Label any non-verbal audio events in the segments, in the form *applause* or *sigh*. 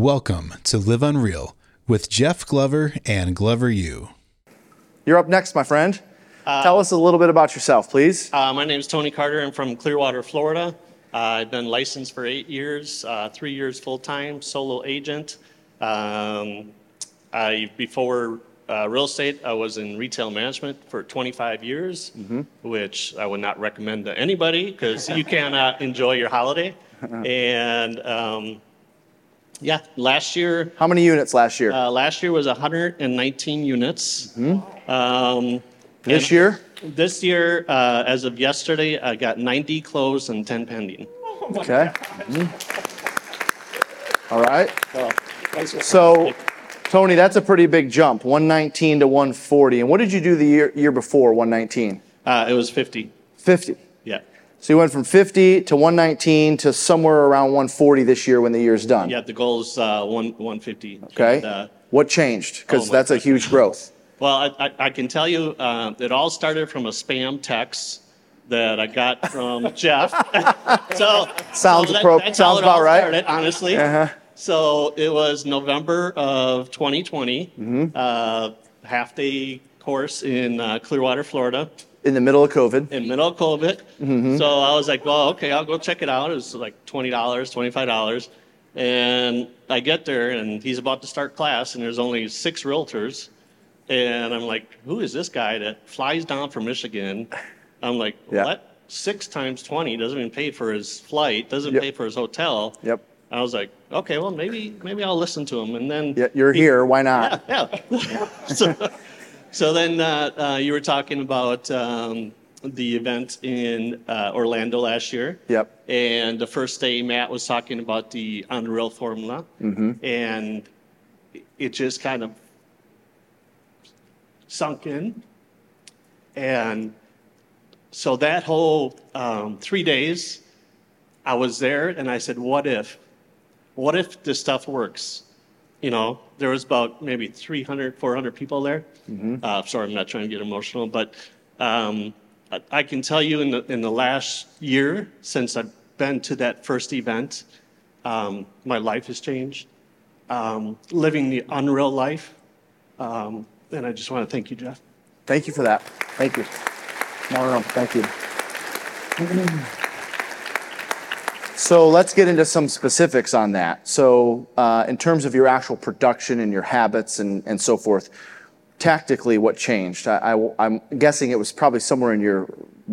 Welcome to Live Unreal with Jeff Glover and Glover U. You're up next, my friend. Tell us a little bit about yourself, please. Uh, my name is Tony Carter. I'm from Clearwater, Florida. Uh, I've been licensed for eight years, uh, three years full time, solo agent. Um, I before uh, real estate, I was in retail management for 25 years, which I would not recommend to anybody because you cannot enjoy your holiday. *laughs* and um, yeah, last year How many units last year? uh, last year was 119 units. Um, this year? This year, uh, as of yesterday, I got 90 closed and 10 pending. Okay. All right. So, Tony, that's a pretty big jump 119 to 140. And what did you do the year, year before 119? Uh, it was 50. 50. So you went from 50 to 119 to somewhere around 140 this year when the year's done. Yeah, the goal is uh, one, 150. Okay. And, uh, what changed? Because Oh that's a huge *laughs* growth. well, I, I, I can tell you, uh, it all started from a spam text that I got from *laughs* Jeff. *laughs* so Sounds so that- appro- how sounds about right. Started, honestly. Uh-huh. So it was November of 2020, Mm-hmm. uh, half day course in uh, Clearwater, Florida. In the middle of COVID. in middle of COVID. Mm-hmm. So I was like, well, okay, I'll go check it out. It was like twenty dollars, twenty five dollars, and I get there and he's about to start class, and there's only six realtors, and I'm like, who is this guy that flies down from Michigan? I'm like, Yeah. what? Six times twenty doesn't even pay for his flight, doesn't Yep. pay for his hotel. Yep. I was like, okay, well maybe maybe I'll listen to him, and then Yeah, you're he- here. Why not? yeah. *laughs* so, so then uh, uh, you were talking about um, the event in uh, Orlando last year. Yep. And the first day, Matt was talking about the Unreal Formula. And it just kind of sunk in. And so that whole um, three days, I was there and I said, what if? What if this stuff works? You know, there was about maybe 300, 400 people there. Uh, sorry, I'm not trying to get emotional, but um, I, I can tell you in the, in the last year since I've been to that first event, um, my life has changed. Um, living the unreal life. Um, and I just want to thank you, Jeff. Thank you for that. Thank you. More room. Thank you. *clears throat* So let's get into some specifics on that. So, uh, in terms of your actual production and your habits and, and so forth, tactically, what changed? I, am guessing it was probably somewhere in your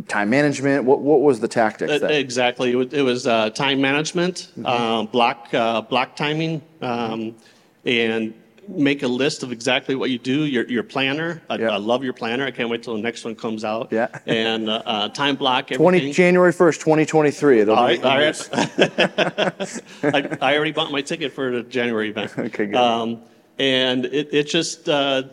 time management. What, what was the tactic? Uh? Exactly. It was, uh, time management, Mm-hmm. uh, block uh, block timing, um, and make a list of exactly what you do. Your your planner. I, Yeah. I love your planner. I can't wait till the next one comes out. Yeah. *laughs* And uh, uh, time block 20, everything. January 1st, 2023. It'll All be- right, all right. *laughs* I, I already bought my ticket for the January event. *laughs* Okay, good. Um, and it, it just uh,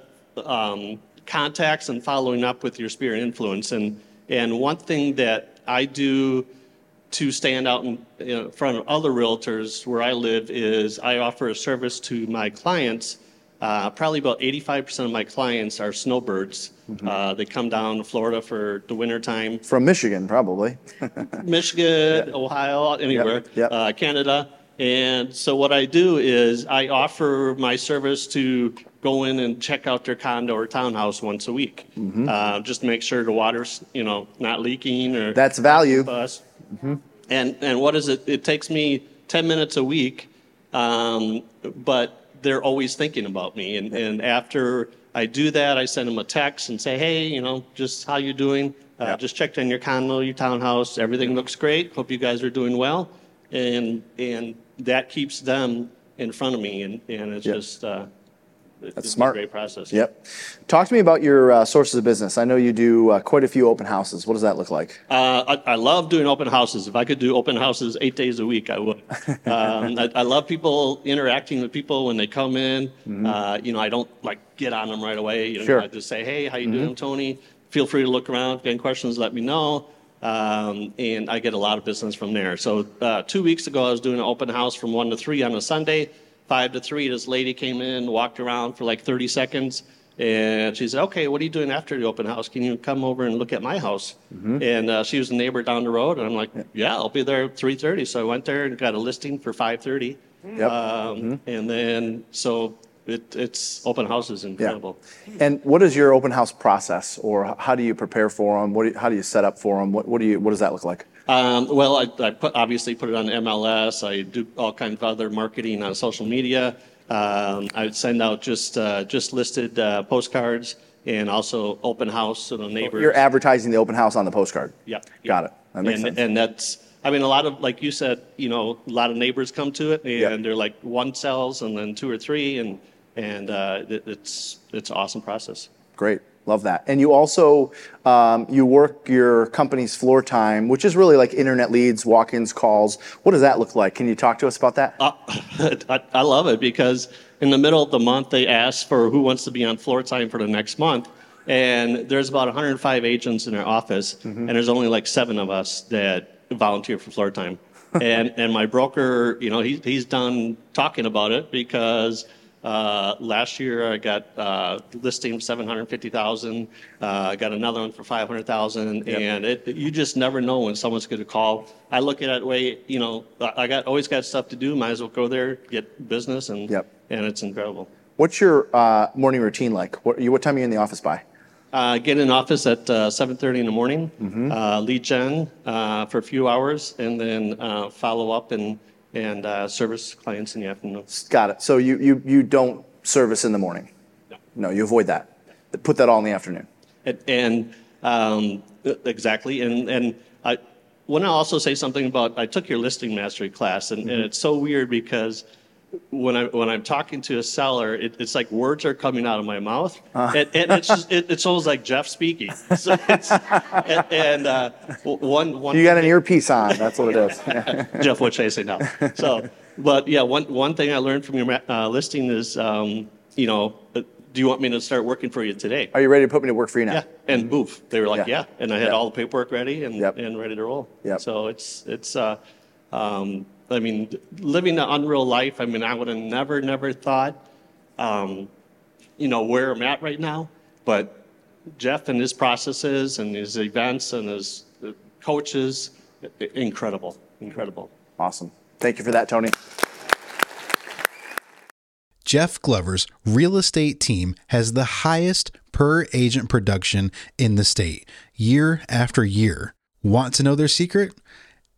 um, contacts and following up with your spirit influence. And, and one thing that I do to stand out in, in front of other realtors where I live is I offer a service to my clients. Uh, probably about 85% of my clients are snowbirds. Mm-hmm. Uh, they come down to Florida for the wintertime. From Michigan, probably. *laughs* Michigan, Ohio, anywhere, yep. Uh, Canada. And so what I do is I offer my service to go in and check out their condo or townhouse once a week, Mm-hmm. uh, just to make sure the water's you know not leaking or That's value. bust. And and what is it? It takes me ten minutes a week, um, but they're always thinking about me. And and after I do that, I send them a text and say, hey, you know, just how you doing? Uh, Yeah. Just checked on your condo, your townhouse. Everything looks great. Hope you guys are doing well. And and that keeps them in front of me, and and it's Yep. just. Uh, That's it's smart. A great process. Yep. Talk to me about your uh, sources of business. I know you do uh, quite a few open houses. What does that look like? Uh, I, I love doing open houses. If I could do open houses eight days a week, I would. *laughs* Um, I, I love people interacting with people when they come in. Uh, you know, I don't like get on them right away. You know, Sure. I just say, "Hey, how you doing, Tony? Feel free to look around. If you have any questions, let me know." Um, and I get a lot of business from there. So uh, two weeks ago, I was doing an open house from one to three on a Sunday. Five to three, this lady came in, walked around for like 30 seconds, and she said, "Okay, what are you doing after the open house? Can you come over and look at my house?" And uh, she was a neighbor down the road, and I'm like, "Yeah, I'll be there at 3:30." So I went there and got a listing for 5:30, Yep. Um, And then, so it, it's open houses incredible. And what is your open house process, or how do you prepare for them? What do you, how do you set up for them? What, what do you what does that look like? Um, well, I, I put, obviously put it on MLS. I do all kinds of other marketing on social media. Um, I would send out just uh, just listed uh, postcards and also open house so the neighbors. You're advertising the open house on the postcard. Yeah. Got it. That makes and, sense. And that's, I mean, a lot of, like you said, you know, a lot of neighbors come to it and Yeah. they're like one sells and then two or three and, and uh, it, it's, it's an awesome process. Great. Love that. And you also um, you work your company's floor time, which is really like internet leads, walk-ins, calls. What does that look like? Can you talk to us about that? Uh, *laughs* I, I love it because in the middle of the month, they ask for who wants to be on floor time for the next month. And there's about 105 agents in our office, and there's only like seven of us that volunteer for floor time. and and my broker, you know, he, he's done talking about it because uh, last year I got uh, listing 750,000. Uh, I got another one for 500,000, and it, you just never know when someone's going to call. I look at it way, you know, I I got always got stuff to do. Might as well go there, get business, and Yep. and it's incredible. What's your uh, morning routine like? What, what time are you in the office by? Uh, get in office at uh, 7:30 in the morning, uh, lead gen uh, for a few hours, and then uh, follow up and and uh, service clients in the afternoon. Got it. So you, you, you don't service in the morning? No. No, you avoid that. Put that all in the afternoon. And, and um, exactly, and and I want to also say something about I took your listing mastery class, and, and it's so weird because when I when I'm talking to a seller, it, it's like words are coming out of my mouth, and, and it's just, it, it's almost like Jeff speaking. *laughs* So it's, and and uh, one one You got an earpiece on. That's what it is. *laughs* Jeff, what should I say now? So, but yeah, one one thing I learned from your uh, listing is, um, you know, uh, do you want me to start working for you today? Are you ready to put me to work for you now? Yeah, and move. They were like, Yeah. yeah, and I had all the paperwork ready and Yep. and ready to roll. Yep. So it's it's. Uh, um, I mean, living the unreal life. I mean, I would have never, never thought, um, you know, where I'm at right now. But Jeff and his processes and his events and his uh, coaches, i- incredible, incredible. Awesome. Thank you for that, Tony. Jeff Glover's real estate team has the highest per agent production in the state year after year. Want to know their secret?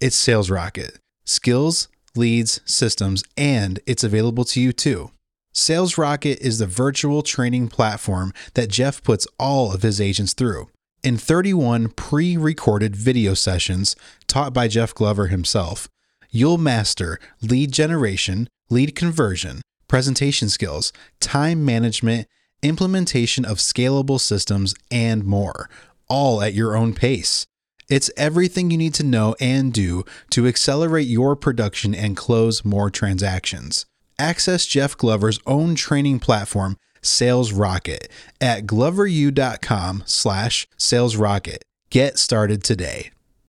It's Sales Rocket. Skills, leads, systems, and it's available to you too. Sales Rocket is the virtual training platform that Jeff puts all of his agents through. In 31 pre recorded video sessions taught by Jeff Glover himself, you'll master lead generation, lead conversion, presentation skills, time management, implementation of scalable systems, and more, all at your own pace. It's everything you need to know and do to accelerate your production and close more transactions. Access Jeff Glover's own training platform, Sales Rocket, at gloveru.com slash salesrocket. Get started today.